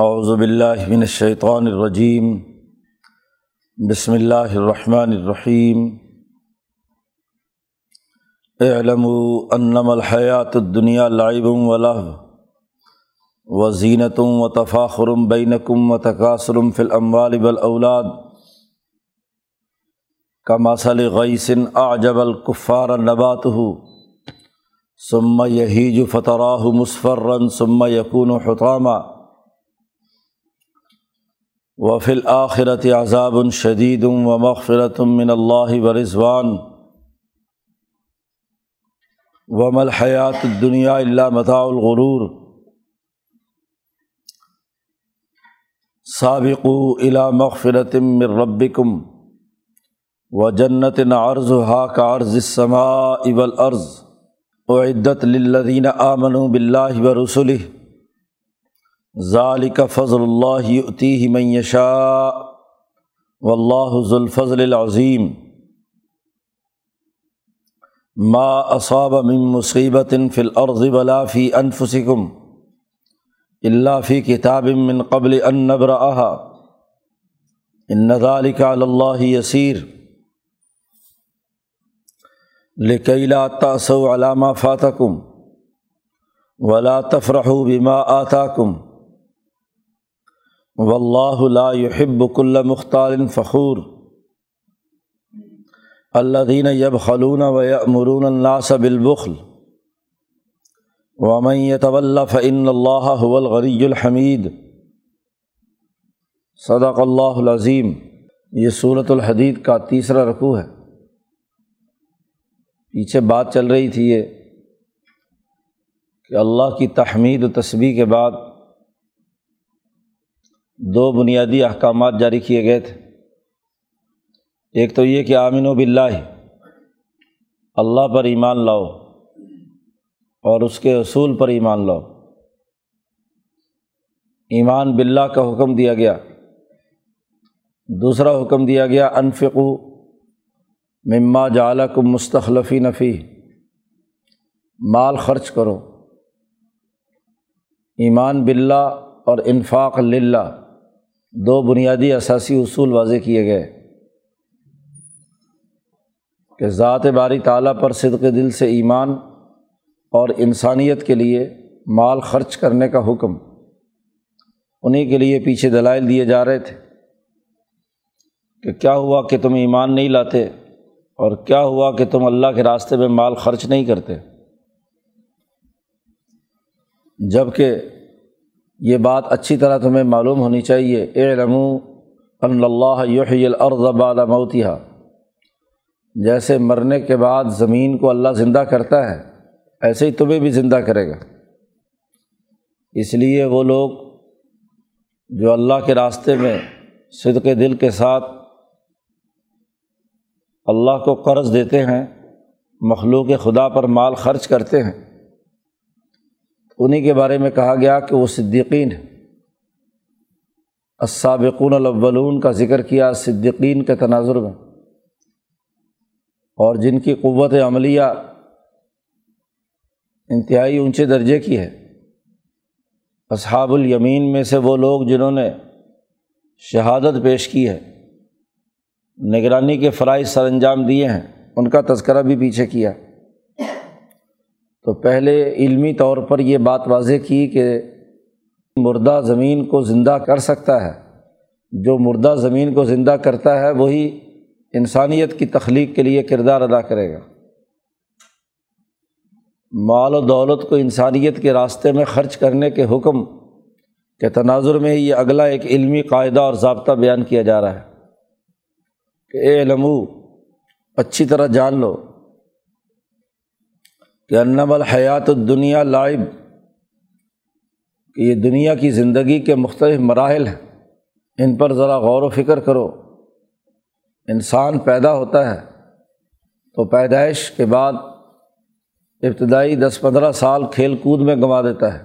باللہ من الشیطان الرجیم بسم اللہ الرحمن الرحیم اعلموا انما الحیات الدنیا لعب و لہو و زینتم و تفاخرم بینکم و تقاصرم فی الاموال والاولاد کمثل غیث اعجب الکفار نباتہ ثم یہیج فتراہ مصفرا ثم یکون حطاما. وفی الآخرت عذاب شدید و مغفرت من اللہ و رضوان وم الحیات الدنیا اللہ متاع الغرور. سابقوا الى مغفرت من ربکم و جنت عرض ہا کا عرض السماء والارض اعدت للذین آمنوا باللہ و رسلہ ذالک فضل اللہ عطی معیشا و اللہ ذوالفضل العظیم ما اصاب من مصیبت فی الارض ولا فی انفسکم اللہ فی کتاب من قبل ان نبرأها ان ذالک علی اللہ یسیر لکی لا تأسوا علی ما فاتکم ولا تفرحوا بما آتاکم و اللہ لا يحب كل مختال فخور الدین یب خلون و یمرون الناس بالبخل ومن يتول فإن اللہ هو الحمید صدق اللہ العظیم یہ صورت الحدید کا تیسرا رقوع ہے پیچھے بات چل رہی تھی یہ کہ اللہ کی تحمید و تسبیح کے بعد دو بنیادی احکامات جاری کیے گئے تھے۔ ایک تو یہ کہ آمین و بلّہ اللہ پر ایمان لاؤ اور اس کے اصول پر ایمان لاؤ۔ ایمان بلّہ کا حکم دیا گیا۔ دوسرا حکم دیا گیا، انفقو مما جالکم مستخلفی نفی مال خرچ کرو۔ ایمان بلّہ اور انفاق للہ۔ دو بنیادی اثاثی اصول واضح کیے گئے کہ ذات باری تعالیٰ پر صدق دل سے ایمان اور انسانیت کے لیے مال خرچ کرنے کا حکم انہیں کے لیے پیچھے دلائل دیے جا رہے تھے کہ کیا ہوا کہ تم ایمان نہیں لاتے اور کیا ہوا کہ تم اللہ کے راستے میں مال خرچ نہیں کرتے۔ جبکہ یہ بات اچھی طرح تمہیں معلوم ہونی چاہیے۔ اے رمو اللہ یحیی الارض بعد موتیہ جیسے مرنے کے بعد زمین کو اللہ زندہ کرتا ہے، ایسے ہی تمہیں بھی زندہ کرے گا۔ اس لیے وہ لوگ جو اللہ کے راستے میں صدق دل کے ساتھ اللہ کو قرض دیتے ہیں، مخلوق خدا پر مال خرچ کرتے ہیں۔ انہیں کے بارے میں کہا گیا کہ وہ صدیقین ہے السابقون الاولون کا ذکر کیا صدیقین کے تناظر میں۔ اور جن کی قوت عملیہ انتہائی اونچے درجے کی ہے۔ اصحاب الیمین میں سے وہ لوگ جنہوں نے شہادت پیش کی ہے، نگرانی کے فرائض سر انجام دیے ہیں، ان کا تذکرہ بھی پیچھے کیا۔ تو پہلے علمی طور پر یہ بات واضح کی کہ مردہ زمین کو زندہ کر سکتا ہے۔ جو مردہ زمین کو زندہ کرتا ہے، وہی انسانیت کی تخلیق کے لیے کردار ادا کرے گا۔ مال و دولت کو انسانیت کے راستے میں خرچ کرنے کے حکم کے تناظر میں یہ اگلا ایک علمی قاعدہ اور ضابطہ بیان کیا جا رہا ہے کہ اے علمو، اچھی طرح جان لو کہ انم الحیات الدنیا لائب، کہ یہ دنیا کی زندگی کے مختلف مراحل ہیں۔ ان پر ذرا غور و فکر کرو۔ انسان پیدا ہوتا ہے تو پیدائش کے بعد ابتدائی دس پندرہ سال کھیل کود میں گنوا دیتا ہے۔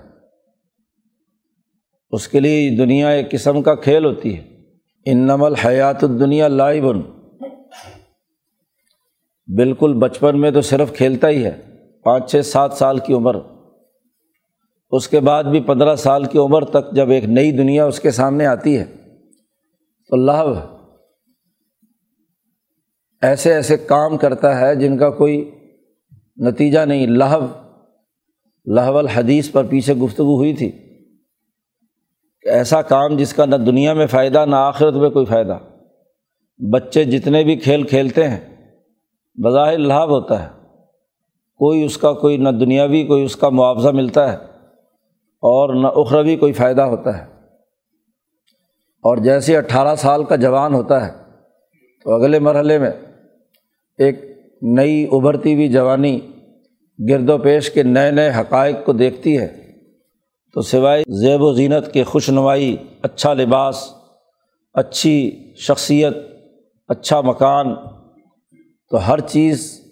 اس کے لیے دنیا ایک قسم کا کھیل ہوتی ہے۔ ان نمل حیات الدنیا لائبن۔ بالکل بچپن میں تو صرف کھیلتا ہی ہے۔ پانچ چھ سات سال کی عمر۔ اس کے بعد بھی پندرہ سال کی عمر تک جب ایک نئی دنیا اس کے سامنے آتی ہے، تو لہو ایسے ایسے کام کرتا ہے جن کا کوئی نتیجہ نہیں۔ لہو لہو الحدیث پر پیچھے گفتگو ہوئی تھی کہ ایسا کام جس کا نہ دنیا میں فائدہ، نہ آخرت میں کوئی فائدہ۔ بچے جتنے بھی کھیل کھیلتے ہیں، بظاہر لابھ ہوتا ہے۔ کوئی اس کا کوئی نہ دنیاوی، کوئی اس کا معاوضہ ملتا ہے اور نہ اخروی کوئی فائدہ ہوتا ہے۔ اور جیسے اٹھارہ سال کا جوان ہوتا ہے، تو اگلے مرحلے میں ایک نئی ابھرتی ہوئی جوانی گرد و پیش کے نئے نئے حقائق کو دیکھتی ہے، تو سوائے زیب و زینت کے خوش نمائی اچھا لباس، اچھی شخصیت اچھا مکان، تو ہر چیز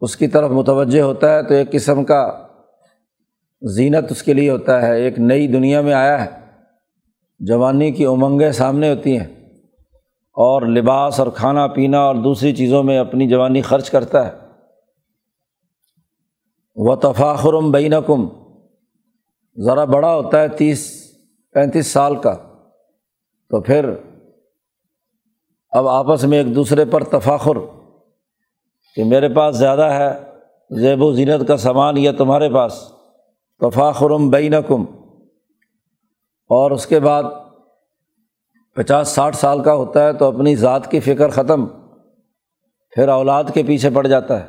اس کی طرف متوجہ ہوتا ہے تو ایک قسم کا زینت اس کے لیے ہوتا ہے، ایک نئی دنیا میں آیا ہے۔ جوانی کی امنگیں سامنے ہوتی ہیں اور لباس اور کھانا پینا اور دوسری چیزوں میں اپنی جوانی خرچ کرتا ہے۔ و تفاخرم بینکم ذرا بڑا ہوتا ہے تیس، پینتیس سال کا۔ تو پھر اب آپس میں ایک دوسرے پر تفاخر۔ کہ میرے پاس زیادہ ہے، زیب و زینت کا سامان یا تمہارے پاس؟ تفاخرم بینکم اور اس کے بعد پچاس ساٹھ سال کا ہوتا ہے تو اپنی ذات کی فکر ختم، پھر اولاد کے پیچھے پڑ جاتا ہے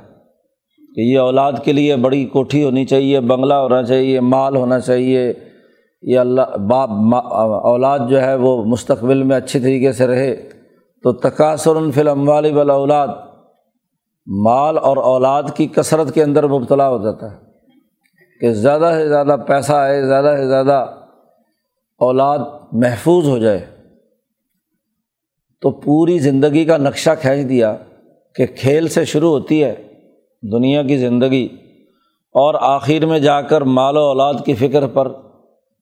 کہ یہ اولاد کے لیے بڑی کوٹھی ہونی چاہیے، بنگلہ ہونا چاہیے، مال ہونا چاہیے یہ اللہ، باپ اولاد جو ہے وہ مستقبل میں اچھی طریقے سے رہے۔ تو تقاصر فل اموال والا اولاد مال اور اولاد کی کثرت کے اندر مبتلا ہو جاتا ہے کہ زیادہ سے زیادہ پیسہ آئے، زیادہ سے زیادہ اولاد محفوظ ہو جائے۔ تو پوری زندگی کا نقشہ کھینچ دیا کہ کھیل سے شروع ہوتی ہے، دنیا کی زندگی، اور آخر میں جا کر مال و اولاد کی فکر پر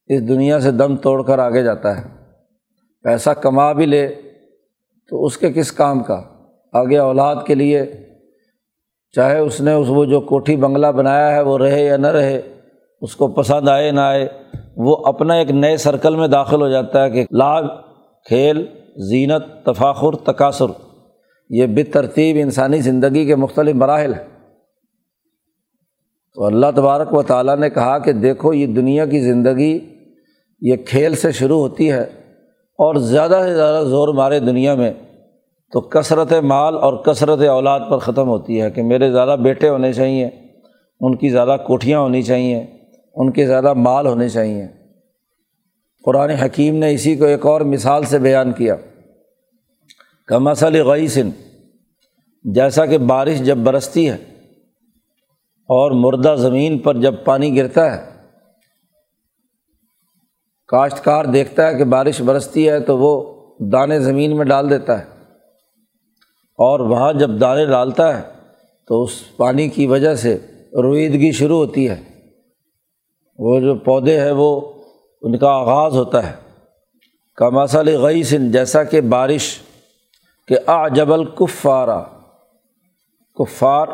اس دنیا سے دم توڑ کر آگے جاتا ہے۔ پیسہ کما بھی لے تو اس کے کس کام کا؟ آگے اولاد کے لیے چاہے اس نے اس وہ جو کوٹھی بنگلہ بنایا ہے وہ رہے یا نہ رہے، اس کو پسند آئے نہ آئے، وہ اپنا ایک نئے سرکل میں داخل ہو جاتا ہے کہ لاگ، کھیل، زینت، تفاخر تقاصر یہ بے ترتیب انسانی زندگی کے مختلف مراحل ہیں۔ تو اللہ تبارک و تعالیٰ نے کہا کہ دیکھو، یہ دنیا کی زندگی، یہ کھیل سے شروع ہوتی ہے اور زیادہ سے زیادہ زور مارے دنیا میں۔ تو کثرت مال اور کثرت اولاد پر ختم ہوتی ہے کہ میرے زیادہ بیٹے ہونے چاہئیں ان کی زیادہ کوٹھیاں ہونی چاہئیں ان کے زیادہ مال ہونے چاہئیں قرآن حکیم نے اسی کو ایک اور مثال سے بیان کیا۔ کہ مسل غیسن جیسا کہ بارش جب برستی ہے اور مردہ زمین پر جب پانی گرتا ہے، کاشتکار دیکھتا ہے کہ بارش برستی ہے تو وہ دانے زمین میں ڈال دیتا ہے۔ اور وہاں جب دانے ڈالتا ہے تو اس پانی کی وجہ سے رویدگی شروع ہوتی ہے۔ وہ جو پودے ہیں وہ ان کا آغاز ہوتا ہے۔ کماسل غیسن جیسا کہ بارش کہ آ جبل کفارا کفار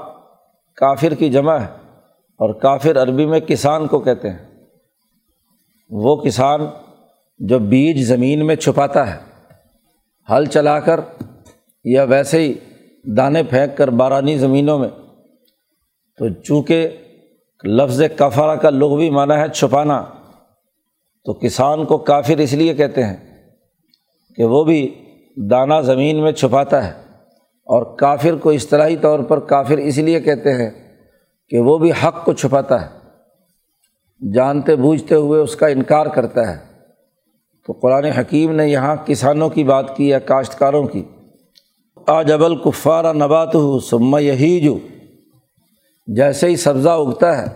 کافر کی جمع ہے اور کافر عربی میں کسان کو کہتے ہیں۔ وہ کسان جو بیج زمین میں چھپاتا ہے، ہل چلا کر یا ویسے ہی دانے پھینک کر بارانی زمینوں میں۔ تو چونکہ لفظ کفارہ کا لغ بھی مانا ہے چھپانا، تو کسان کو کافر اس لیے کہتے ہیں کہ وہ بھی دانہ زمین میں چھپاتا ہے۔ اور کافر کو اصطلاحی طور پر کافر اس لیے کہتے ہیں کہ وہ بھی حق کو چھپاتا ہے۔ جانتے بوجھتے ہوئے اس کا انکار کرتا ہے۔ تو قرآن حکیم نے یہاں کسانوں کی بات کی یا کاشتکاروں کی۔ آ جبل کفارہ نبات ہو سما یہی جو جیسے ہی سبزہ اگتا ہے،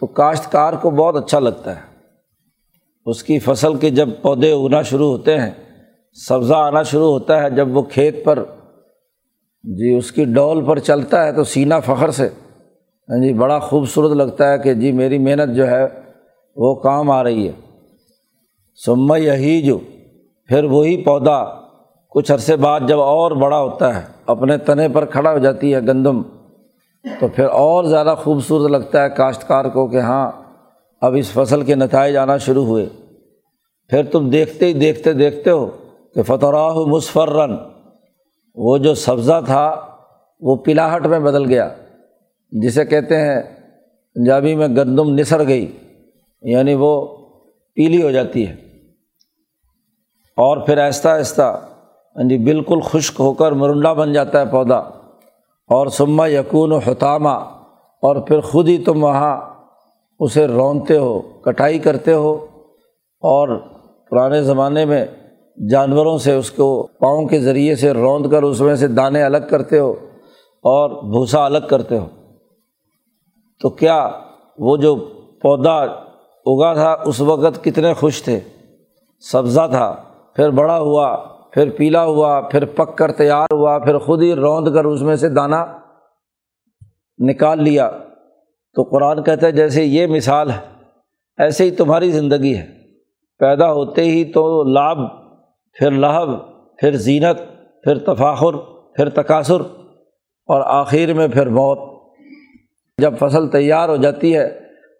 تو کاشتکار کو بہت اچھا لگتا ہے۔ اس کی فصل کے جب پودے اگنا شروع ہوتے ہیں، سبزہ آنا شروع ہوتا ہے، جب وہ کھیت پر جی اس کی ڈول پر چلتا ہے، تو سینہ فخر سے ہاں جی بڑا خوبصورت لگتا ہے کہ جی میری محنت جو ہے، وہ کام آ رہی ہے۔ سما یہی جو پھر وہی پودا کچھ عرصے بعد جب اور بڑا ہوتا ہے، اپنے تنے پر کھڑا ہو جاتی ہے گندم، تو پھر اور زیادہ خوبصورت لگتا ہے کاشتکار کو کہ ہاں اب اس فصل کے نتائج آنا شروع ہوئے۔ پھر تم دیکھتے ہی دیکھتے دیکھتے ہو کہ فتح مصفرن وہ جو سبزہ تھا، وہ پلاہٹ میں بدل گیا۔ جسے کہتے ہیں، پنجابی میں گندم نسر گئی یعنی وہ پیلی ہو جاتی ہے۔ اور پھر آہستہ آہستہ ہاں جی بالکل خشک ہو کر مرنڈا بن جاتا ہے پودا اور سما یقون و حتامہ اور پھر خود ہی تم وہاں اسے رونتے ہو، کٹائی کرتے ہو اور پرانے زمانے میں جانوروں سے اس کو پاؤں کے ذریعے سے روند کر اس میں سے دانے الگ کرتے ہو اور بھوسا الگ کرتے ہو۔ تو کیا وہ جو پودا اگا تھا، اس وقت کتنے خوش تھے؟ سبزہ تھا، پھر بڑا ہوا پھر پیلا ہوا، پھر پک کر تیار ہوا، پھر خود ہی روند کر اس میں سے دانہ نکال لیا۔ تو قرآن کہتا ہے، جیسے یہ مثال ہے، ایسے ہی تمہاری زندگی ہے۔ پیدا ہوتے ہی تو لابھ پھر لہب، پھر زینت، پھر تفاخر، پھر تقاصر اور آخر میں پھر موت۔ جب فصل تیار ہو جاتی ہے،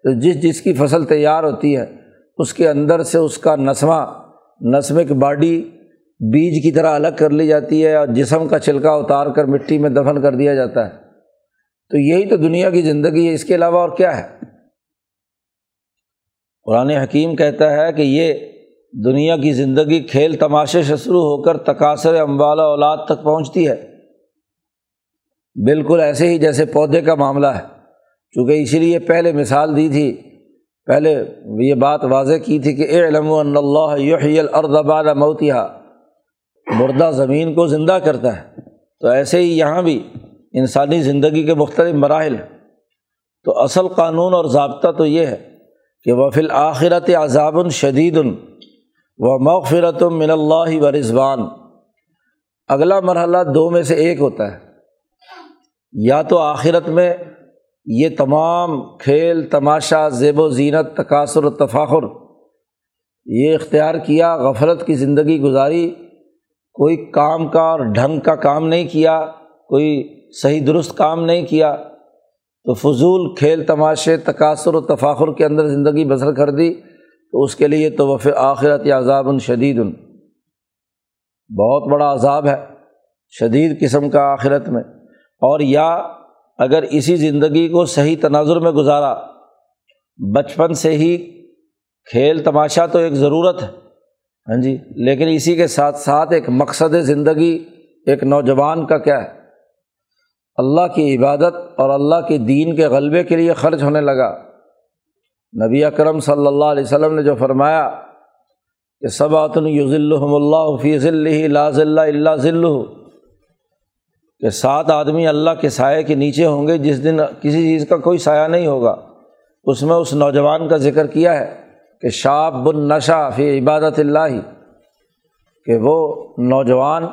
تو جس جس کی فصل تیار ہوتی ہے، اس کے اندر سے اس کا نسمہ، نسمک باڈی بیج کی طرح الگ کر لی جاتی ہے اور جسم کا چھلکا اتار کر مٹی میں دفن کر دیا جاتا ہے۔ تو یہی تو دنیا کی زندگی ہے، اس کے علاوہ اور کیا ہے؟ قرآن حکیم کہتا ہے کہ یہ دنیا کی زندگی کھیل تماشے سے شروع ہو کر تقاصر اموال اولاد تک پہنچتی ہے۔ بالکل ایسے ہی جیسے پودے کا معاملہ ہے۔ چونکہ اسی لیے پہلے مثال دی تھی، پہلے یہ بات واضح کی تھی کہ اے علم و اللہ یحی الردبال موتیہ مردہ زمین کو زندہ کرتا ہے۔ تو ایسے ہی یہاں بھی انسانی زندگی کے مختلف مراحل۔ ہیں تو اصل قانون اور ضابطہ تو یہ ہے کہ وفل آخرت عذاب الشدید و مغفرت من اللہ و رضوان اگلا مرحلہ دو میں سے ایک ہوتا ہے۔ یا تو آخرت میں یہ تمام کھیل، تماشا، زیب و زینت تقاصر و تفاخر، یہ اختیار کیا، غفلت کی زندگی گزاری کوئی کام کا اور ڈھنگ کا کام نہیں کیا، کوئی صحیح درست کام نہیں کیا، تو فضول کھیل تماشے تقاصر و تفاخر کے اندر زندگی بسر کر دی، تو اس کے لیے تو وف آخرت یا عذاب الشدید بہت بڑا عذاب ہے شدید قسم کا آخرت میں۔ اور یا اگر اسی زندگی کو صحیح تناظر میں گزارا، بچپن سے ہی کھیل تماشا تو ایک ضرورت ہے۔ ہاں جی لیکن اسی کے ساتھ ساتھ ایک مقصد زندگی، ایک نوجوان کا کیا ہے؟ اللہ کی عبادت اور اللہ کے دین کے غلبے کے لیے خرچ ہونے لگا۔ نبی اکرم صلی اللہ علیہ وسلم نے جو فرمایا کہ سب یوز اللہ فی ذلہ لا ذلہ اللہ ذلہ کہ سات آدمی اللہ کے سائے کے نیچے ہوں گے، جس دن کسی چیز کا کوئی سایہ نہیں ہوگا۔ اس میں اس نوجوان کا ذکر کیا ہے۔ کہ شاپ بن نشا فی عبادت اللہ، کہ وہ نوجوان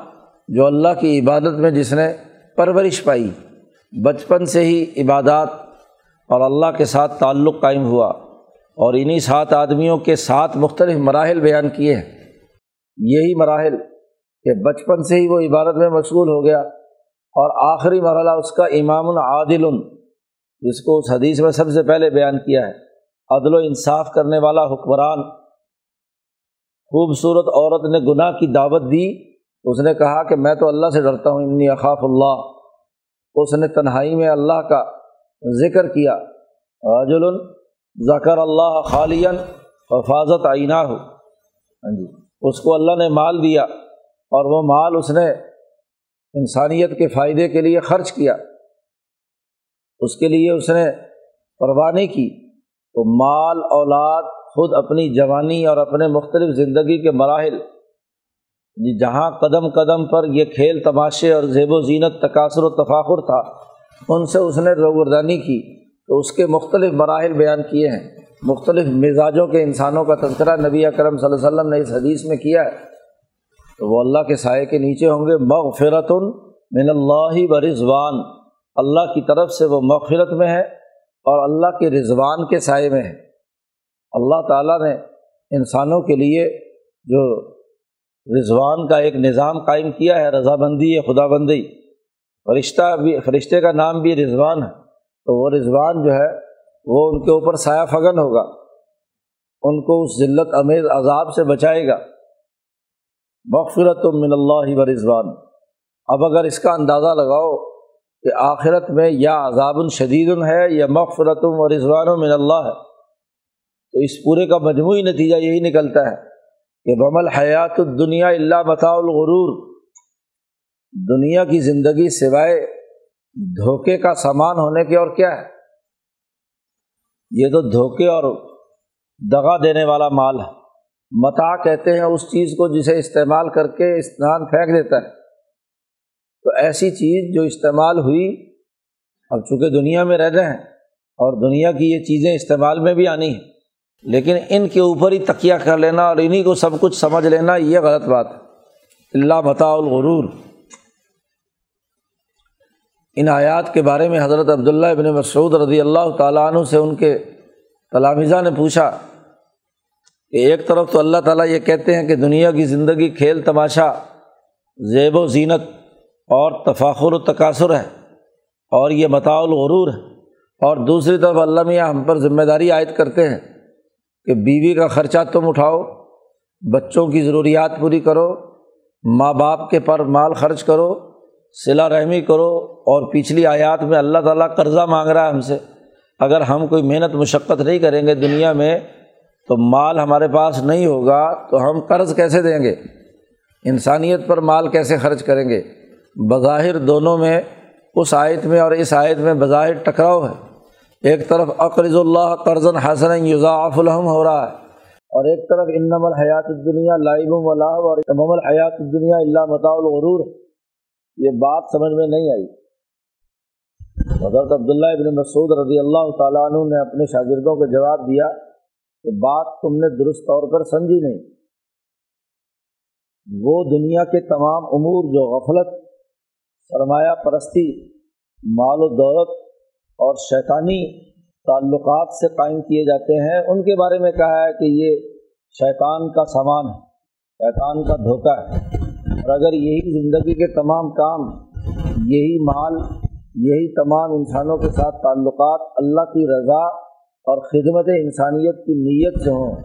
جو اللہ کی عبادت میں جس نے پرورش پائی، بچپن سے ہی عبادات اور اللہ کے ساتھ تعلق قائم ہوا اور انہیں سات آدمیوں کے سات مختلف مراحل بیان کیے ہیں۔ یہی مراحل کہ بچپن سے ہی وہ عبادت میں مشغول ہو گیا اور آخری مرحلہ اس کا امام العادل جس کو اس حدیث میں سب سے پہلے بیان کیا ہے۔ عدل و انصاف کرنے والا حکمران، خوبصورت عورت نے گناہ کی دعوت دی، اس نے کہا کہ میں تو اللہ سے ڈرتا ہوں، انی اخاف اللہ۔ اس نے تنہائی میں اللہ کا ذکر کیا۔ رجل ذکر اللہ خالین حفاظت آئینہ ہو ہاں جی اس کو اللہ نے مال دیا اور وہ مال اس نے انسانیت کے فائدے کے لیے خرچ کیا۔ اس کے لیے اس نے پرواہ نہیں کی۔ تو مال اولاد خود اپنی جوانی اور اپنے مختلف زندگی کے مراحل جہاں قدم قدم پر یہ کھیل تماشے اور زیب و زینت تقاصر و تفاخر تھا، ان سے اس نے روگردانی کی، تو اس کے مختلف مراحل بیان کیے ہیں۔ مختلف مزاجوں کے انسانوں کا تذکرہ نبی اکرم صلی اللہ علیہ وسلم نے اس حدیث میں کیا ہے۔ تو وہ اللہ کے سائے کے نیچے ہوں گے مغفرت من اللہ و رضوان۔ اللہ کی طرف سے وہ مغفرت میں ہے اور اللہ کے رضوان کے سائے میں ہے۔ اللہ تعالیٰ نے انسانوں کے لیے جو رضوان کا ایک نظام قائم کیا ہے، رضابندی خدا بندی فرشتہ بھی، فرشتے کا نام بھی رضوان ہے۔ تو وہ رضوان جو ہے، وہ ان کے اوپر سایہ فگن ہوگا۔ ان کو اس ذلت امیز عذاب سے بچائے گا۔ مغفرت من اللہ و رضوان۔ اب اگر اس کا اندازہ لگاؤ کہ آخرت میں یا عذاب الشدید ہے یا مغفرت و رضوان من اللہ ہے۔ تو اس پورے کا مجموعی نتیجہ یہی نکلتا ہے کہ بمل حیات الدنیا اللہ مطاء الغرور۔ دنیا کی زندگی سوائے دھوکے کا سامان ہونے کے اور کیا ہے؟ یہ تو دھوکے اور دغا دینے والا مال ہے۔ متا کہتے ہیں اس چیز کو جسے استعمال کر کے اسنان پھینک دیتا ہے۔ تو ایسی چیز جو استعمال ہوئی، اب چونکہ دنیا میں رہ رہے ہیں اور دنیا کی یہ چیزیں استعمال میں بھی آنی ہیں، لیکن ان کے اوپر ہی تکیہ کر لینا اور انہیں کو سب کچھ سمجھ لینا، یہ غلط بات ہے۔ اللہ مطاء الغرور۔ ان آیات کے بارے میں حضرت عبداللہ ابن مسعود رضی اللہ تعالیٰ عنہ سے ان کے تلامزہ نے پوچھا کہ ایک طرف تو اللہ تعالیٰ یہ کہتے ہیں کہ دنیا کی زندگی کھیل تماشا، زیب و زینت اور تفاخر و تقاصر ہے، اور یہ مطاع الغرور ہے۔ اور دوسری طرف اللہ میاں ہم پر ذمہ داری عائد کرتے ہیں کہ بیوی کا خرچہ تم اٹھاؤ، بچوں کی ضروریات پوری کرو، ماں باپ کے پر مال خرچ کرو صلا رحمی کرو، اور پچھلی آیات میں اللہ تعالیٰ قرضہ مانگ رہا ہے ہم سے۔ اگر ہم کوئی محنت مشقت نہیں کریں گے دنیا میں، تو مال ہمارے پاس نہیں ہوگا، تو ہم قرض کیسے دیں گے؟ انسانیت پر مال کیسے خرچ کریں گے؟ بظاہر دونوں میں، اس آیت میں اور اس آیت میں بظاہر ٹکراؤ ہے۔ ایک طرف، اقرض اللہ قرض حسن یوزاف الحم ہو رہا ہے۔ اور ایک طرف انم الحیات الدنیا لائب اللہ اور امم الحیات الدنیا اللہ مطاع الغرور۔ یہ بات سمجھ میں نہیں آئی۔ حضرت عبداللہ ابن مسعود رضی اللہ تعالیٰ عنہ نے اپنے شاگردوں کو جواب دیا کہ بات تم نے درست طور پر سمجھی نہیں۔ وہ دنیا کے تمام امور جو غفلت سرمایہ پرستی، مال و دولت اور شیطانی تعلقات سے قائم کیے جاتے ہیں۔ ان کے بارے میں کہا ہے کہ یہ شیطان کا سامان ہے، شیطان کا دھوکہ ہے۔ اور اگر یہی زندگی کے تمام کام، یہی مال، یہی تمام انسانوں کے ساتھ تعلقات اللہ کی رضا اور خدمت انسانیت کی نیت سے ہوں،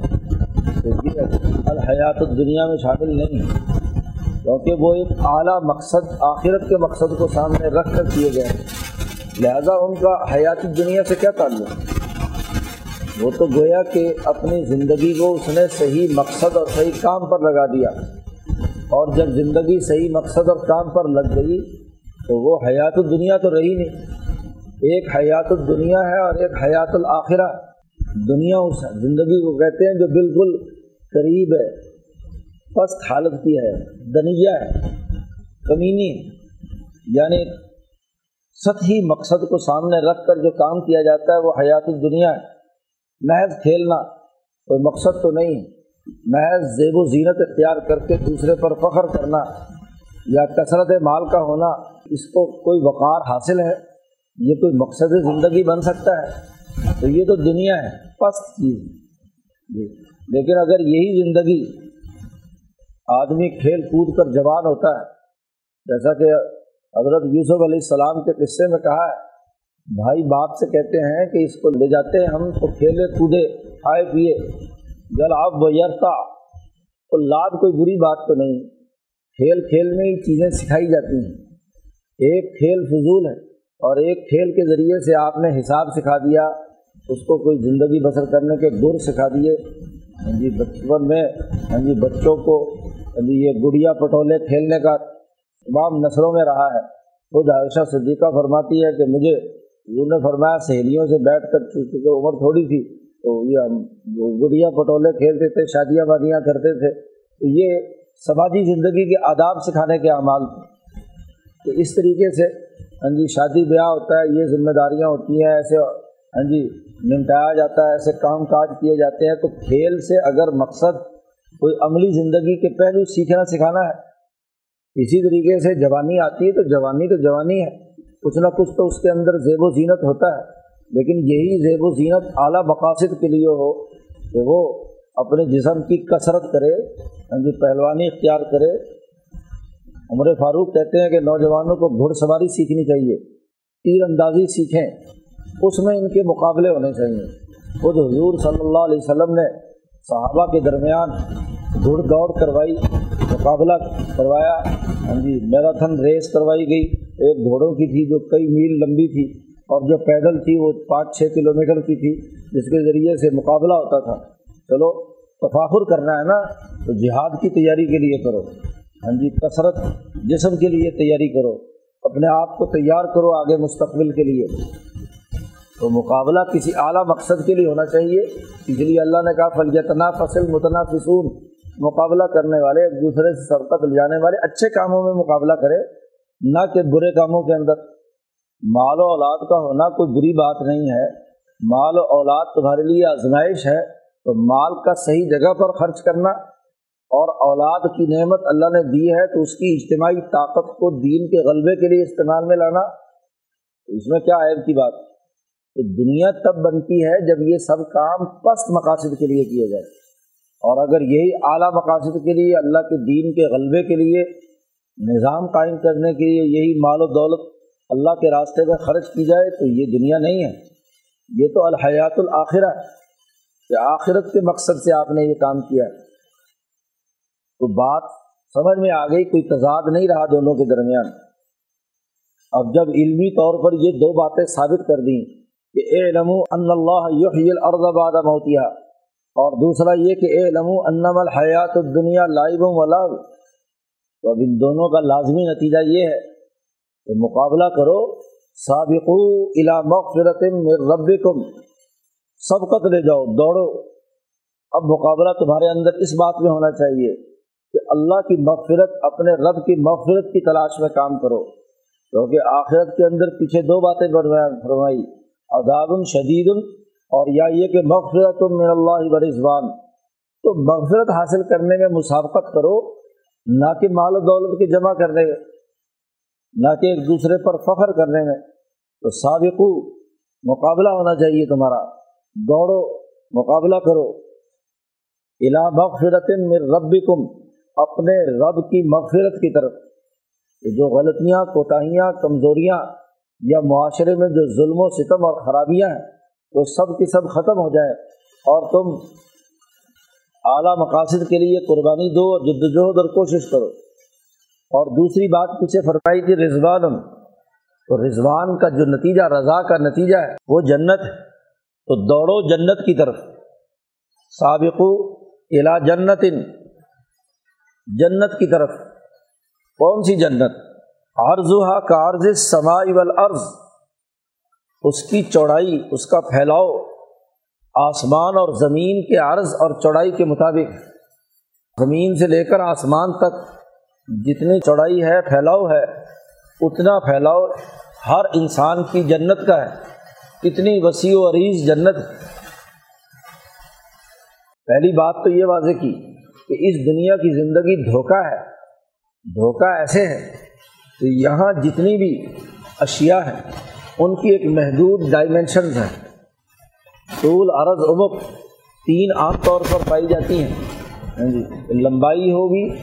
تو یہ الحیات دنیا میں شامل نہیں۔ ہے کیونکہ وہ ایک اعلیٰ مقصد، آخرت کے مقصد کو سامنے رکھ کر کیے گئے ہیں۔ لہذا ان کا حیاتی دنیا سے کیا تعلق؟ وہ تو گویا کہ اپنی زندگی کو اس نے صحیح مقصد اور صحیح کام پر لگا دیا۔ اور جب زندگی صحیح مقصد اور کام پر لگ گئی تو وہ حیات الدنیا تو رہی نہیں۔ ایک حیات الدنیا ہے اور ایک حیات الآخرہ۔ دنیا اس زندگی کو کہتے ہیں جو بالکل قریب ہے۔ پست حالت کی ہے، دنیا ہے، کمینی یعنی سطحی مقصد کو سامنے رکھ کر جو کام کیا جاتا ہے، وہ حیات الدنیا ہے۔ محض کھیلنا کوئی مقصد تو نہیں محض زیب و زینت اختیار کر کے دوسرے پر فخر کرنا یا کثرت مال کا ہونا، اس کو کوئی وقار حاصل ہے؟ یہ کوئی مقصد زندگی بن سکتا ہے؟ تو یہ تو دنیا ہے، پست چیز۔ جی۔ لیکن اگر یہی زندگی آدمی کھیل کود کر جوان ہوتا ہے۔ جیسا کہ حضرت یوسف علیہ السلام کے قصے میں کہا ہے، بھائی باپ سے کہتے ہیں کہ اس کو لے جاتے ہیں ہم تو کھیلے کودے، کھائے پیے جل آپ بیرتا تو لاد کوئی بری بات تو نہیں۔ کھیل کھیل میں ہی چیزیں سکھائی جاتی ہیں۔ ایک کھیل فضول ہے اور ایک کھیل کے ذریعے سے آپ نے حساب سکھا دیا، اس کو کوئی زندگی بسر کرنے کے گر سکھا دیے۔ ہاں جی بچپن میں ہاں جی بچوں کو یہ گڑیا پٹولے کھیلنے کا تمام نسلوں میں رہا ہے۔ خود عائشہ صدیقہ فرماتی ہے کہ مجھے انہوں نے فرمایا سہیلیوں سے بیٹھ کر چونکہ عمر تھوڑی تھی تو یہ ہم گڑیا پٹولے کھیلتے تھے، شادیاں وادیاں کرتے تھے۔ تو یہ سماجی زندگی کے آداب سکھانے کے اعمال تھے۔ تو اس طریقے سے ہاں جی شادی بیاہ ہوتا ہے، یہ ذمہ داریاں ہوتی ہیں۔ ایسے ہاں جی نمٹایا جاتا ہے، ایسے کام کاج کیے جاتے ہیں۔ تو کھیل سے اگر مقصد کوئی عملی زندگی کے پہلو سیکھنا سکھانا ہے۔ اسی طریقے سے جوانی آتی ہے تو جوانی تو جوانی ہے۔ کچھ نہ کچھ تو اس کے اندر زیب و زینت ہوتا ہے۔ لیکن یہی زیب و زینت اعلیٰ مقاصد کے لیے ہو کہ وہ اپنے جسم کی کثرت کرے ہاں جی پہلوانی اختیار کرے۔ عمر فاروق کہتے ہیں کہ نوجوانوں کو گھڑ سواری سیکھنی چاہیے، تیر اندازی سیکھیں، اس میں ان کے مقابلے ہونے چاہیے۔ خود حضور صلی اللہ علیہ وسلم نے صحابہ کے درمیان دوڑ دوڑ کروائی، مقابلہ کروایا۔ ہاں جی میراتھن ریس کروائی گئی۔ ایک گھوڑوں کی تھی جو کئی میل لمبی تھی اور جو پیدل تھی وہ پانچ چھ کلو میٹر کی تھی، جس کے ذریعے سے مقابلہ ہوتا تھا۔ چلو، تفاخر کرنا ہے نا، تو جہاد کی تیاری کے لیے کرو۔ ہاں جی کثرت جسم کے لیے تیاری کرو۔ اپنے آپ کو تیار کرو آگے مستقبل کے لیے۔ تو مقابلہ کسی اعلیٰ مقصد کے لیے ہونا چاہیے۔ اس لیے اللہ نے کہا فلجتنا فصل متنافسون مقابلہ کرنے والے ایک دوسرے سے سبقت لے جانے والے اچھے کاموں میں مقابلہ کرے، نہ کہ برے کاموں کے اندر۔ مال و اولاد کا ہونا کوئی بری بات نہیں ہے۔ مال و اولاد تمہارے لیے آزمائش ہے، تو مال کا صحیح جگہ پر خرچ کرنا۔ اور اولاد کی نعمت اللہ نے دی ہے، تو اس کی اجتماعی طاقت کو دین کے غلبے کے لیے استعمال میں لانا۔ اس میں کیا عیب کی بات؟ کہ دنیا تب بنتی ہے جب یہ سب کام پست مقاصد کے لیے کیے جائے اور اگر یہی اعلیٰ مقاصد کے لیے، اللہ کے دین کے غلبے کے لیے، نظام قائم کرنے کے لیے یہی مال و دولت اللہ کے راستے میں خرچ کی جائے، تو یہ دنیا نہیں ہے۔ یہ تو الحیات الآخرہ کہ آخرت کے مقصد سے آپ نے یہ کام کیا۔ ہے تو بات سمجھ میں آ گئی، کوئی تضاد نہیں رہا دونوں کے درمیان۔ اب جب علمی طور پر یہ دو باتیں ثابت کر دیں کہ اے لمو ان اللہ یحیی الارض بعد موتیا اور دوسرا یہ کہ اے لمو انم الحیات الدنیا لائب و لغ تو اب ان دونوں کا لازمی نتیجہ یہ ہے کہ مقابلہ کرو، سابقو الا مغفرت من ربکم۔ سبقت لے جاؤ، دوڑو۔ اب مقابلہ تمہارے اندر اس بات میں ہونا چاہیے کہ اللہ کی مغفرت، اپنے رب کی مغفرت کی تلاش میں کام کرو۔ کیونکہ آخرت کے اندر پیچھے دو باتیں فرمائی۔ عذاب شدید اور یا یہ کہ مغفرت من اللہ برضوان تو مغفرت حاصل کرنے میں مسابقت کرو، نہ کہ مال و دولت کے جمع کرنے میں، نہ کہ ایک دوسرے پر فخر کرنے میں۔ تو سابق مقابلہ ہونا چاہیے تمہارا۔ دوڑو، مقابلہ کرو۔ الا مغفرت من ربکم، اپنے رب کی مغفرت کی طرف۔ جو غلطیاں، کوتاہیاں، کمزوریاں یا معاشرے میں جو ظلم و ستم اور خرابیاں ہیں، وہ سب کی سب ختم ہو جائیں۔ اور تم اعلیٰ مقاصد کے لیے قربانی دو اور جدوجہد اور کوشش کرو۔ اور دوسری بات پیچھے فرمائی تھی، رضوان۔ تو رضوان کا جو نتیجہ، رضا کا نتیجہ ہے، وہ جنت۔ ہے تو دوڑو جنت کی طرف۔ سابق الا جنت۔ جنت کی طرف۔ کون سی جنت؟ عرض کا عرض سمائی والارض اس کی چوڑائی، اس کا پھیلاؤ آسمان اور زمین کے عرض اور چوڑائی کے مطابق۔ زمین سے لے کر آسمان تک جتنی چوڑائی ہے، پھیلاؤ ہے، اتنا پھیلاؤ ہر انسان کی جنت کا ہے۔ اتنی وسیع و عریض جنت۔ پہلی بات تو یہ واضح کی کہ اس دنیا کی زندگی دھوکہ ہے۔ دھوکہ ایسے ہے تو یہاں جتنی بھی اشیاء ہیں، ان کی ایک محدود ڈائمینشنز ہیں۔ طول، عرض، عمق، تین عام طور پر پائی جاتی ہیں۔ ہاں جی لمبائی ہوگی،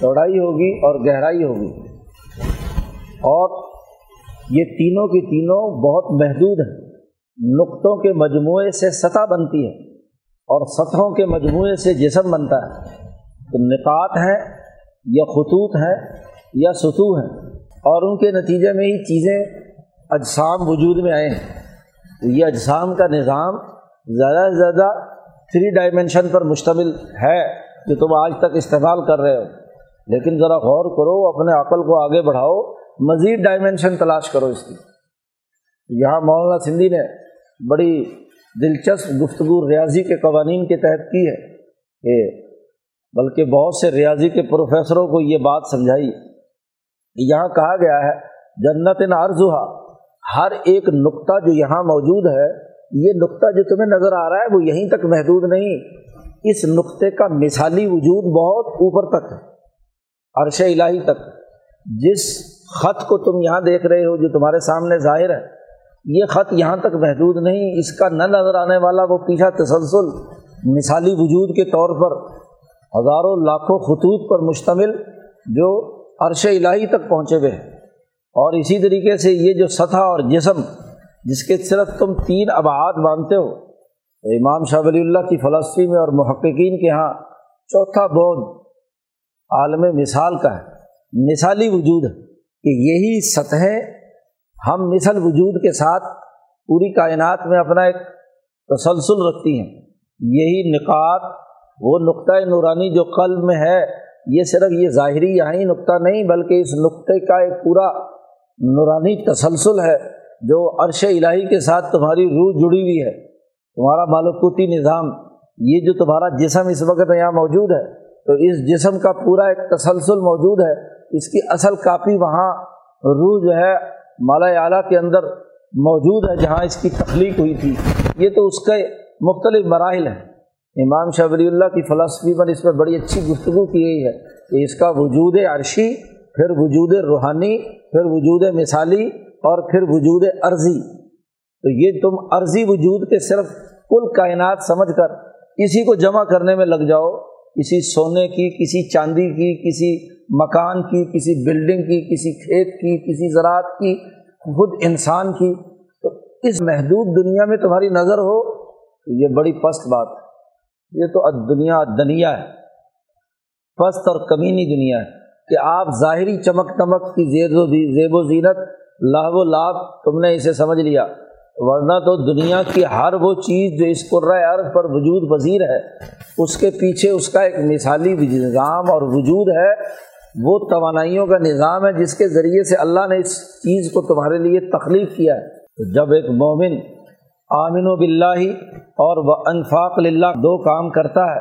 چوڑائی ہوگی اور گہرائی ہوگی۔ اور یہ تینوں کی تینوں بہت محدود ہیں۔ نقطوں کے مجموعے سے سطح بنتی ہے اور سطحوں کے مجموعے سے جسم بنتا ہے۔ تو نکات ہیں یا خطوط ہیں یا سطو ہیں۔ اور ان کے نتیجے میں ہی چیزیں اجسام وجود میں آئے ہیں۔ تو یہ اجسام کا نظام زیادہ سے زیادہ تھری ڈائمینشن پر مشتمل ہے جو تم آج تک استعمال کر رہے ہو۔ لیکن ذرا غور کرو، اپنے عقل کو آگے بڑھاؤ، مزید ڈائمینشن تلاش کرو اس کی۔ یہاں مولانا سندھی نے بڑی دلچسپ گفتگو ریاضی کے قوانین کے تحت کی ہے کہ بلکہ بہت سے ریاضی کے پروفیسروں کو یہ بات سمجھائی۔ یہاں کہا گیا ہے جنت نارزہ ہر ایک نقطہ جو یہاں موجود ہے، یہ نقطہ جو تمہیں نظر آ رہا ہے، وہ یہیں تک محدود نہیں۔ اس نقطے کا مثالی وجود بہت اوپر تک ہے، عرش الہی تک۔ جس خط کو تم یہاں دیکھ رہے ہو، جو تمہارے سامنے ظاہر ہے، یہ خط یہاں تک محدود نہیں۔ اس کا نہ نظر آنے والا وہ پیچھا تسلسل، مثالی وجود کے طور پر۔ ہزاروں لاکھوں خطوط پر مشتمل جو عرش الہی تک پہنچے ہوئے ہیں۔ اور اسی طریقے سے یہ جو سطح اور جسم، جس کے صرف تم تین ابعاد مانتے ہو تو امام شاہ ولی اللہ کی فلسفی میں اور محققین کے یہاں چوتھا بود عالم مثال کا ہے۔ مثالی وجود ہے کہ یہی سطحیں ہم مثل وجود کے ساتھ پوری کائنات میں اپنا ایک تسلسل رکھتی ہیں۔ یہی نکات وہ نقطۂ نورانی جو قلب میں ہے یہ صرف یہ ظاہری یہاں نقطہ نہیں، بلکہ اس نقطے کا ایک پورا نورانی تسلسل ہے جو عرش الہی کے ساتھ تمہاری روح جڑی ہوئی ہے، تمہارا مالکوتی نظام، یہ جو تمہارا جسم اس وقت یہاں موجود ہے، تو اس جسم کا پورا ایک تسلسل موجود ہے۔ اس کی اصل کاپی وہاں روح جو ہے مالا اعلیٰ کے اندر موجود ہے، جہاں اس کی تخلیق ہوئی تھی۔ یہ تو اس کے مختلف مراحل ہیں۔ امام شاہ ولی اللہ کی فلسفی پر اس میں بڑی اچھی گفتگو کی گئی ہے کہ اس کا وجود عرشی، پھر وجود روحانی، پھر وجود مثالی اور پھر وجود عرضی۔ تو یہ تم عرضی وجود کے صرف کل کائنات سمجھ کر اسی کو جمع کرنے میں لگ جاؤ۔ کسی سونے کی، کسی چاندی کی، کسی مکان کی، کسی بلڈنگ کی، کسی کھیت کی، کسی زراعت کی، خود انسان کی۔ تو اس محدود دنیا میں تمہاری نظر ہو، تو یہ بڑی پست بات ہے۔ یہ تو دنیا دنیا ہے۔ پست اور کمینی دنیا ہے کہ آپ ظاہری چمک دمک کی زیر و زیب و زینت لاہ و لابھ تم نے اسے سمجھ لیا۔ ورنہ تو دنیا کی ہر وہ چیز جو اس قرۂۂ عرض پر وجود پذیر ہے، اس کے پیچھے اس کا ایک مثالی نظام اور وجود ہے۔ وہ توانائیوں کا نظام ہے جس کے ذریعے سے اللہ نے اس چیز کو تمہارے لیے تخلیق کیا ہے۔ جب ایک مومن آمن و بلّہ اور وہ انفاق اللہ دو کام کرتا ہے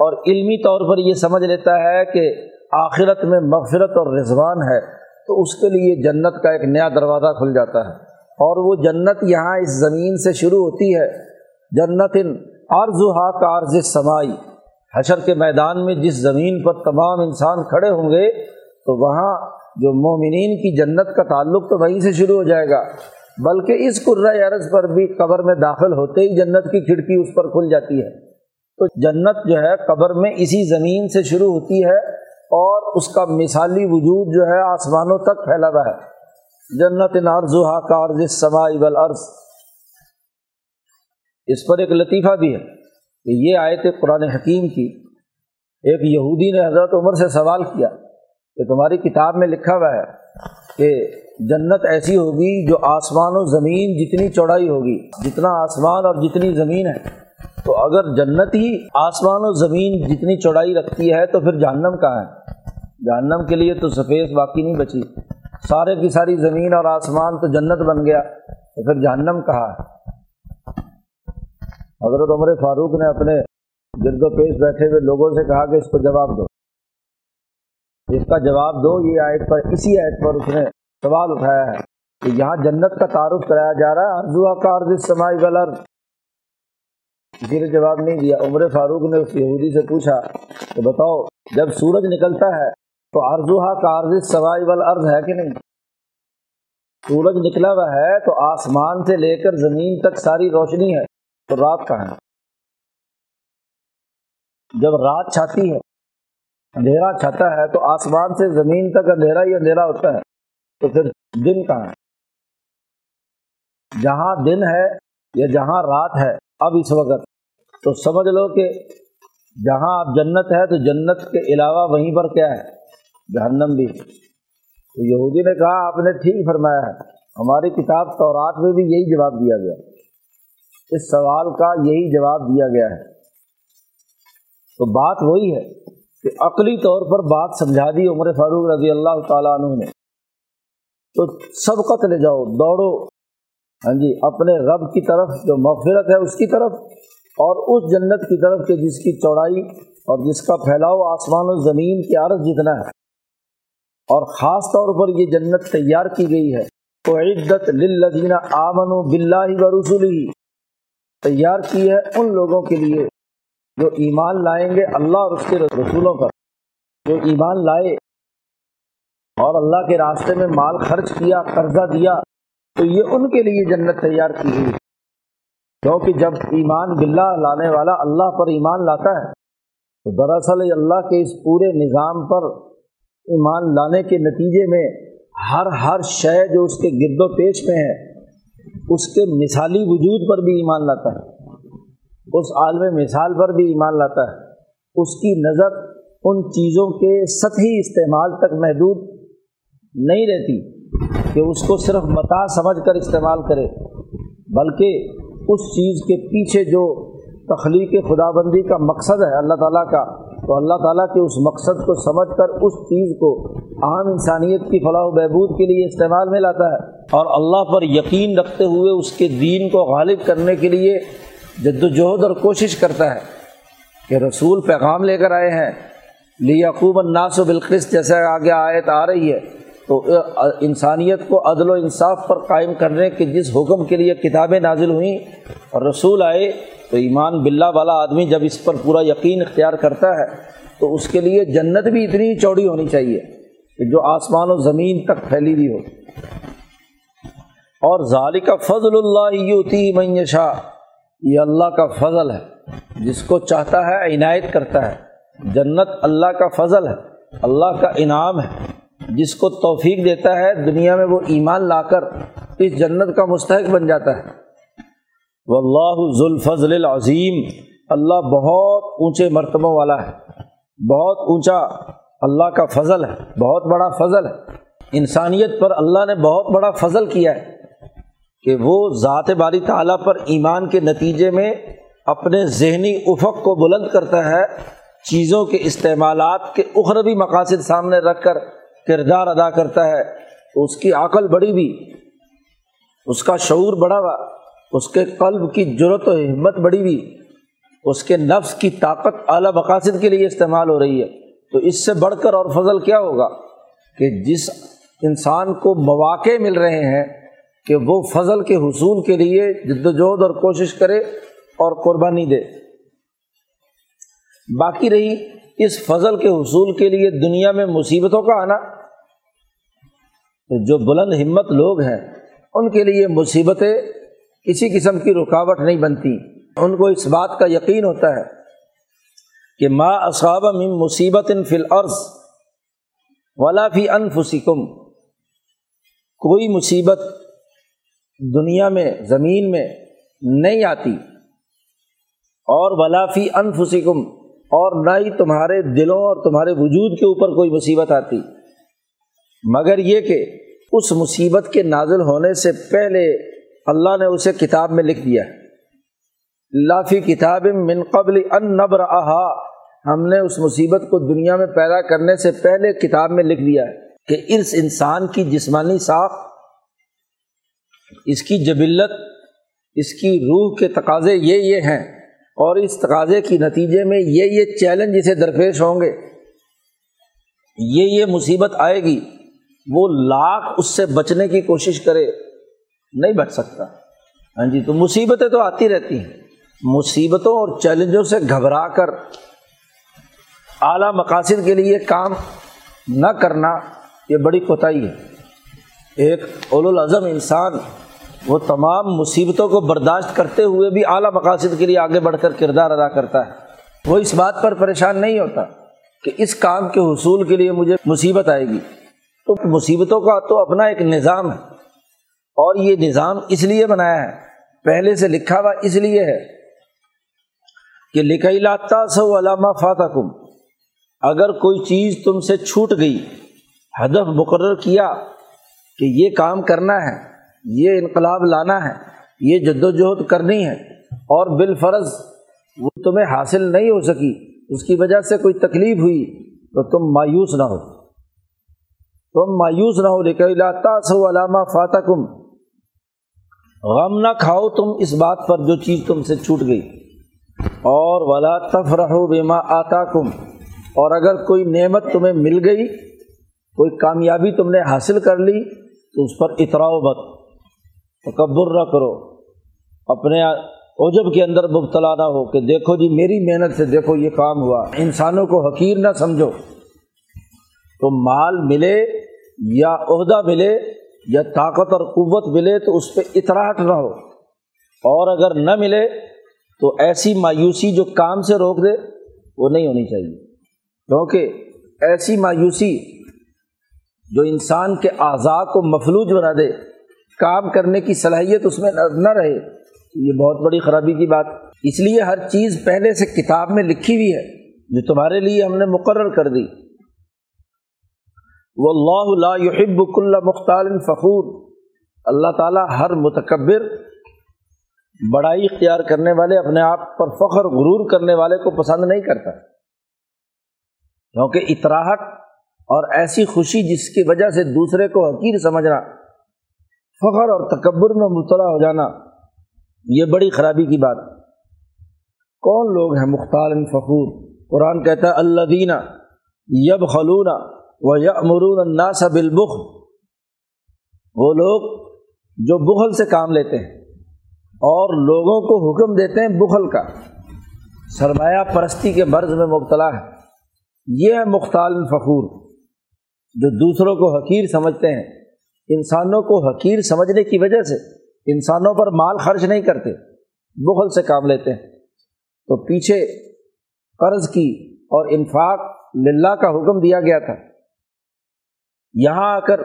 اور علمی طور پر یہ سمجھ لیتا ہے کہ آخرت میں مغفرت اور رضوان ہے تو اس کے لیے جنت کا ایک نیا دروازہ کھل جاتا ہے اور وہ جنت یہاں اس زمین سے شروع ہوتی ہے۔ جنت ان عرض و کا عرض سمائی۔ حشر کے میدان میں جس زمین پر تمام انسان کھڑے ہوں گے تو وہاں جو مومنین کی جنت کا تعلق تو وہیں سے شروع ہو جائے گا۔ بلکہ اس قرۂۂ عرض پر بھی قبر میں داخل ہوتے ہی جنت کی کھڑکی اس پر کھل جاتی ہے۔ تو جنت جو ہے قبر میں اسی زمین سے شروع ہوتی ہے اور اس کا مثالی وجود جو ہے آسمانوں تک پھیلا ہوا ہے۔ جنت نارزا کا عرض سمائی والارض۔ اس پر ایک لطیفہ بھی ہے کہ یہ آئے تھے قرآن حکیم کی ایک یہودی نے حضرت عمر سے سوال کیا کہ تمہاری کتاب میں لکھا ہوا ہے کہ جنت ایسی ہوگی جو آسمان و زمین جتنی چوڑائی ہوگی، جتنا آسمان اور جتنی زمین ہے۔ تو اگر جنت ہی آسمان و زمین جتنی چوڑائی رکھتی ہے تو پھر جہنم کہاں ہے؟ جہنم کے لیے تو سفید باقی نہیں بچی۔ سارے کی ساری زمین اور آسمان تو جنت بن گیا، تو پھر جہنم کہاں ہے؟ حضرت عمر فاروق نے اپنے گرد و پیش بیٹھے ہوئے لوگوں سے کہا کہ اس کو جواب دو۔ اس کا جواب دو، یہ آیت پر، اسی آیت پر اس نے سوال اٹھایا ہے کہ یہاں جنت کا تعارف کرایا جا رہا ہے ارزو کا عرض سمائی غلط کسی نے جواب نہیں دیا، عمر فاروق نے اس یہودی سے پوچھا کہ بتاؤ، جب سورج نکلتا ہے تو ارزوہا کا عرض سوائی وال عرض ہے کہ نہیں؟ سورج نکلا ہوا ہے تو آسمان سے لے کر زمین تک ساری روشنی ہے، تو رات کہاں ہے؟ جب رات چھاتی ہے، اندھیرا چھاتا ہے تو آسمان سے زمین تک اندھیرا ہی اندھیرا ہوتا ہے۔ تو پھر دن کہاں ہے؟ جہاں دن ہے یا جہاں رات ہے، اب اس وقت۔ تو سمجھ لو کہ جہاں اب جنت ہے تو جنت کے علاوہ وہیں پر کیا ہے؟ جہنم بھی۔ تو یہودی نے کہا، آپ نے ٹھیک فرمایا ہے۔ ہماری کتاب تورات میں بھی یہی جواب دیا گیا۔ اس سوال کا یہی جواب دیا گیا ہے۔ تو بات وہی ہے کہ عقلی طور پر بات سمجھا دی عمر فاروق رضی اللہ تعالیٰ عنہ نے۔ تو سب قت لے جاؤ، دوڑو۔ ہاں جی اپنے رب کی طرف جو مغفرت ہے اس کی طرف اور اس جنت کی طرف کہ جس کی چوڑائی اور جس کا پھیلاؤ آسمان و زمین کی عرض جتنا ہے۔ اور خاص طور پر یہ جنت تیار کی گئی ہے۔ تو عدت للذین آمن و بلّہ و رسولی تیار کی ہے ان لوگوں کے لیے جو ایمان لائیں گے اللہ اور اس کے رسولوں پر۔ جو ایمان لائے اور اللہ کے راستے میں مال خرچ کیا، قرضہ دیا، تو یہ ان کے لیے جنت تیار کی ہوئی کیونکہ جب ایمان باللہ لانے والا اللہ پر ایمان لاتا ہے، تو دراصل اللہ کے اس پورے نظام پر ایمان لانے کے نتیجے میں ہر ہر شے جو اس کے گرد و پیش میں ہے، اس کے مثالی وجود پر بھی ایمان لاتا ہے۔ اس عالم مثال پر بھی ایمان لاتا ہے۔ اس کی نظر ان چیزوں کے سطحی استعمال تک محدود نہیں رہتی کہ اس کو صرف متا سمجھ کر استعمال کرے، بلکہ اس چیز کے پیچھے جو تخلیق خدا بندی کا مقصد ہے، اللہ تعالیٰ کا، تو اللہ تعالیٰ کے اس مقصد کو سمجھ کر اس چیز کو عام انسانیت کی فلاح و بہبود کے لیے استعمال میں لاتا ہے۔ اور اللہ پر یقین رکھتے ہوئے اس کے دین کو غالب کرنے کے لیے جد وجہد اور کوشش کرتا ہے کہ رسول پیغام لے کر آئے ہیں۔ لیقوب الناس و بالقص جیسے آگے آیت آ رہی ہے۔ تو انسانیت کو عدل و انصاف پر قائم کرنے کے جس حکم کے لیے کتابیں نازل ہوئیں اور رسول آئے، تو ایمان باللہ والا آدمی جب اس پر پورا یقین اختیار کرتا ہے، تو اس کے لیے جنت بھی اتنی چوڑی ہونی چاہیے کہ جو آسمان و زمین تک پھیلی ہوئی ہو۔ اور ظال کا فضل اللہ یوتی معیشہ یہ اللہ کا فضل ہے۔ جس کو چاہتا ہے، عنایت کرتا ہے۔ جنت اللہ کا فضل ہے، اللہ کا انعام ہے۔ جس کو توفیق دیتا ہے، دنیا میں وہ ایمان لا کر اس جنت کا مستحق بن جاتا ہے۔ و اللہ ذوالفضل العظیم۔ اللہ بہت اونچے مرتبوں والا ہے۔ بہت اونچا اللہ کا فضل ہے۔ بہت بڑا فضل ہے۔ انسانیت پر اللہ نے بہت بڑا فضل کیا ہے کہ وہ ذات باری تعلیٰ پر ایمان کے نتیجے میں اپنے ذہنی افق کو بلند کرتا ہے، چیزوں کے استعمالات کے اخروی مقاصد سامنے رکھ کر کردار ادا کرتا ہے تو اس کی عقل بڑی بھی، اس کا شعور بڑا ہوا، اس کے قلب کی جرت و ہمت بڑی ہوئی اس کے نفس کی طاقت اعلیٰ مقاصد کے لیے استعمال ہو رہی ہے۔ تو اس سے بڑھ کر اور فضل کیا ہوگا؟ کہ جس انسان کو مواقع مل رہے ہیں، کہ وہ فضل کے حصول کے لیے جد وجہد اور کوشش کرے اور قربانی دے۔ باقی رہی اس فضل کے حصول کے لیے دنیا میں مصیبتوں کا آنا۔ جو بلند ہمت لوگ ہیں، ان کے لیے مصیبتیں کسی قسم کی رکاوٹ نہیں بنتی۔ ان کو اس بات کا یقین ہوتا ہے کہ ما اصاب من مصیبت ان فل عرض ولا فی انفسکم۔ کوئی مصیبت دنیا میں، زمین میں نہیں آتی۔ اور ولافی انفسکم۔ اور نہ ہی تمہارے دلوں اور تمہارے وجود کے اوپر کوئی مصیبت آتی۔ مگر یہ کہ اس مصیبت کے نازل ہونے سے پہلے اللہ نے اسے کتاب میں لکھ دیا ہے۔ لافی کتاب من قبل ان نبر احا ہم نے اس مصیبت کو دنیا میں پیدا کرنے سے پہلے کتاب میں لکھ دیا ہے کہ اس انسان کی جسمانی ساخت، اس کی جبلت، اس کی روح کے تقاضے یہ یہ ہیں اور اس تقاضے کی نتیجے میں یہ یہ چیلنج اسے درپیش ہوں گے۔ یہ یہ مصیبت آئے گی۔ وہ لاکھ اس سے بچنے کی کوشش کرے، نہیں بچ سکتا۔ ہاں جی تو مصیبتیں تو آتی رہتی ہیں۔ مصیبتوں اور چیلنجوں سے گھبرا کر، اعلیٰ مقاصد کے لیے کام نہ کرنا، یہ بڑی کوتاہی ہے۔ ایک اول الاظم انسان، وہ تمام مصیبتوں کو برداشت کرتے ہوئے بھی اعلیٰ مقاصد کے لیے آگے بڑھ کر کردار ادا کرتا ہے۔ وہ اس بات پر پریشان نہیں ہوتا کہ اس کام کے حصول کے لیے مجھے مصیبت آئے گی۔ تو مصیبتوں کا تو اپنا ایک نظام ہے۔ اور یہ نظام اس لیے بنایا ہے۔ پہلے سے لکھا ہوا اس لیے ہے کہ لکھائی لاتا سو علامہ فاتح کم اگر کوئی چیز تم سے چھوٹ گئی، ہدف مقرر کیا کہ یہ کام کرنا ہے، یہ انقلاب لانا ہے، یہ جد و جہد کرنی ہے، اور بالفرض وہ تمہیں حاصل نہیں ہو سکی، اس کی وجہ سے کوئی تکلیف ہوئی، تو تم مایوس نہ ہو۔ تم مایوس نہ ہو لکھائی لاتا سو علامہ فاتح کم غم نہ کھاؤ تم اس بات پر جو چیز تم سے چھوٹ گئی۔ اور ولا تف رہو بیما آتا کم اور اگر کوئی نعمت تمہیں مل گئی، کوئی کامیابی تم نے حاصل کر لی، تو اس پر اطراؤ بت تکبر نہ کرو۔ اپنے عجب کے اندر مبتلا نہ ہو کہ دیکھو جی میری محنت سے دیکھو یہ کام ہوا۔ انسانوں کو حقیر نہ سمجھو۔ تو مال ملے یا عہدہ ملے یا طاقت اور قوت ملے تو اس پہ اطراٹ نہ ہو۔ اور اگر نہ ملے تو ایسی مایوسی جو کام سے روک دے، وہ نہیں ہونی چاہیے۔ کیونکہ ایسی مایوسی جو انسان کے اعضاء کو مفلوج بنا دے، کام کرنے کی صلاحیت اس میں نہ رہے یہ بہت بڑی خرابی کی بات۔ اس لیے ہر چیز پہلے سے کتاب میں لکھی ہوئی ہے، جو تمہارے لیے ہم نے مقرر کر دی۔ وہ اللہ اللہ یحب اللہ مختال فخور۔ اللہ تعالیٰ ہر متکبر، بڑائی اختیار کرنے والے، اپنے آپ پر فخر، غرور کرنے والے کو پسند نہیں کرتا۔ کیونکہ اطراہٹ اور ایسی خوشی جس کی وجہ سے دوسرے کو حقیر سمجھنا، فخر اور تکبر میں مبتلا ہو جانا، یہ بڑی خرابی کی بات۔ کون لوگ ہیں مختار فخور؟ قرآن کہتا ہے اللہ دینا یب خلونہ خلون و یمرون الناس بالبخ وہ لوگ جو بخل سے کام لیتے ہیں اور لوگوں کو حکم دیتے ہیں بخل کا سرمایہ پرستی کے مرض میں مبتلا ہے۔ یہ ہے مختال فخور جو دوسروں کو حقیر سمجھتے ہیں۔ انسانوں کو حقیر سمجھنے کی وجہ سے انسانوں پر مال خرچ نہیں کرتے، بخل سے کام لیتے ہیں۔ تو پیچھے قرض کی اور انفاق للہ کا حکم دیا گیا تھا۔ یہاں آ کر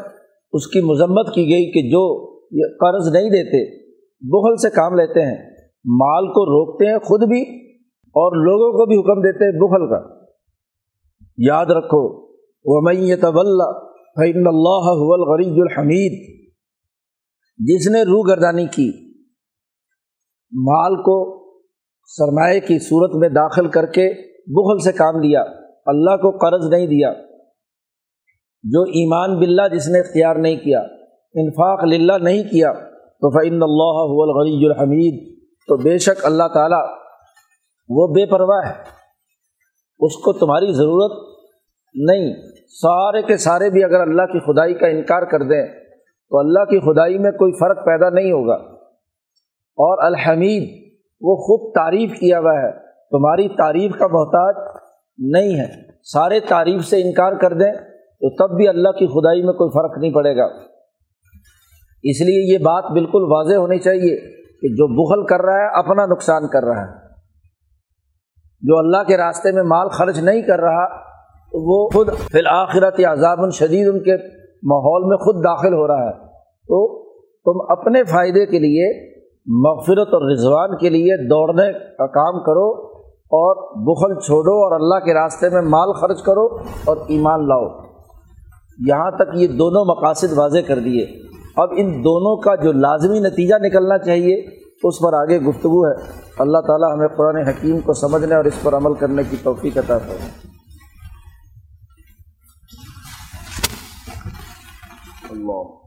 اس کی مذمت کی گئی کہ جو یہ قرض نہیں دیتے بخل سے کام لیتے ہیں، مال کو روکتے ہیں خود بھی اور لوگوں کو بھی حکم دیتے ہیں بخل کا۔ یاد رکھو وہ میں طول فعن اللہ الغریج الحمید جس نے روح گردانی کی، مال کو سرمایہ کی صورت میں داخل کر کے بخل سے کام لیا، اللہ کو قرض نہیں دیا۔ جو ایمان باللہ جس نے اختیار نہیں کیا، انفاق للہ نہیں کیا، تو فعن اللہ الغریج الحمید تو بے شک اللہ تعالیٰ وہ بے پرواہ ہے۔ اس کو تمہاری ضرورت نہیں۔ سارے کے سارے بھی اگر اللہ کی خدائی کا انکار کر دیں، تو اللہ کی خدائی میں کوئی فرق پیدا نہیں ہوگا۔ اور الحمید، وہ خوب تعریف کیا ہوا ہے۔ تمہاری تعریف کا محتاج نہیں ہے۔ سارے تعریف سے انکار کر دیں۔ تو تب بھی اللہ کی خدائی میں کوئی فرق نہیں پڑے گا۔ اس لیے یہ بات بالکل واضح ہونی چاہیے کہ جو بخل کر رہا ہے، اپنا نقصان کر رہا ہے۔ جو اللہ کے راستے میں مال خرچ نہیں کر رہا، تو وہ خود فی الآخرت عذاب الشدید ان کے ماحول میں خود داخل ہو رہا ہے۔ تو تم اپنے فائدے کے لیے، مغفرت اور رضوان کے لیے دوڑنے کا کام کرو اور بخل چھوڑو اور اللہ کے راستے میں مال خرچ کرو اور ایمان لاؤ۔ یہاں تک یہ دونوں مقاصد واضح کر دیے۔ اب ان دونوں کا جو لازمی نتیجہ نکلنا چاہیے اس پر آگے گفتگو ہے۔ اللہ تعالیٰ ہمیں قرآن حکیم کو سمجھنے اور اس پر عمل کرنے کی توفیق عطا کرے اللہ۔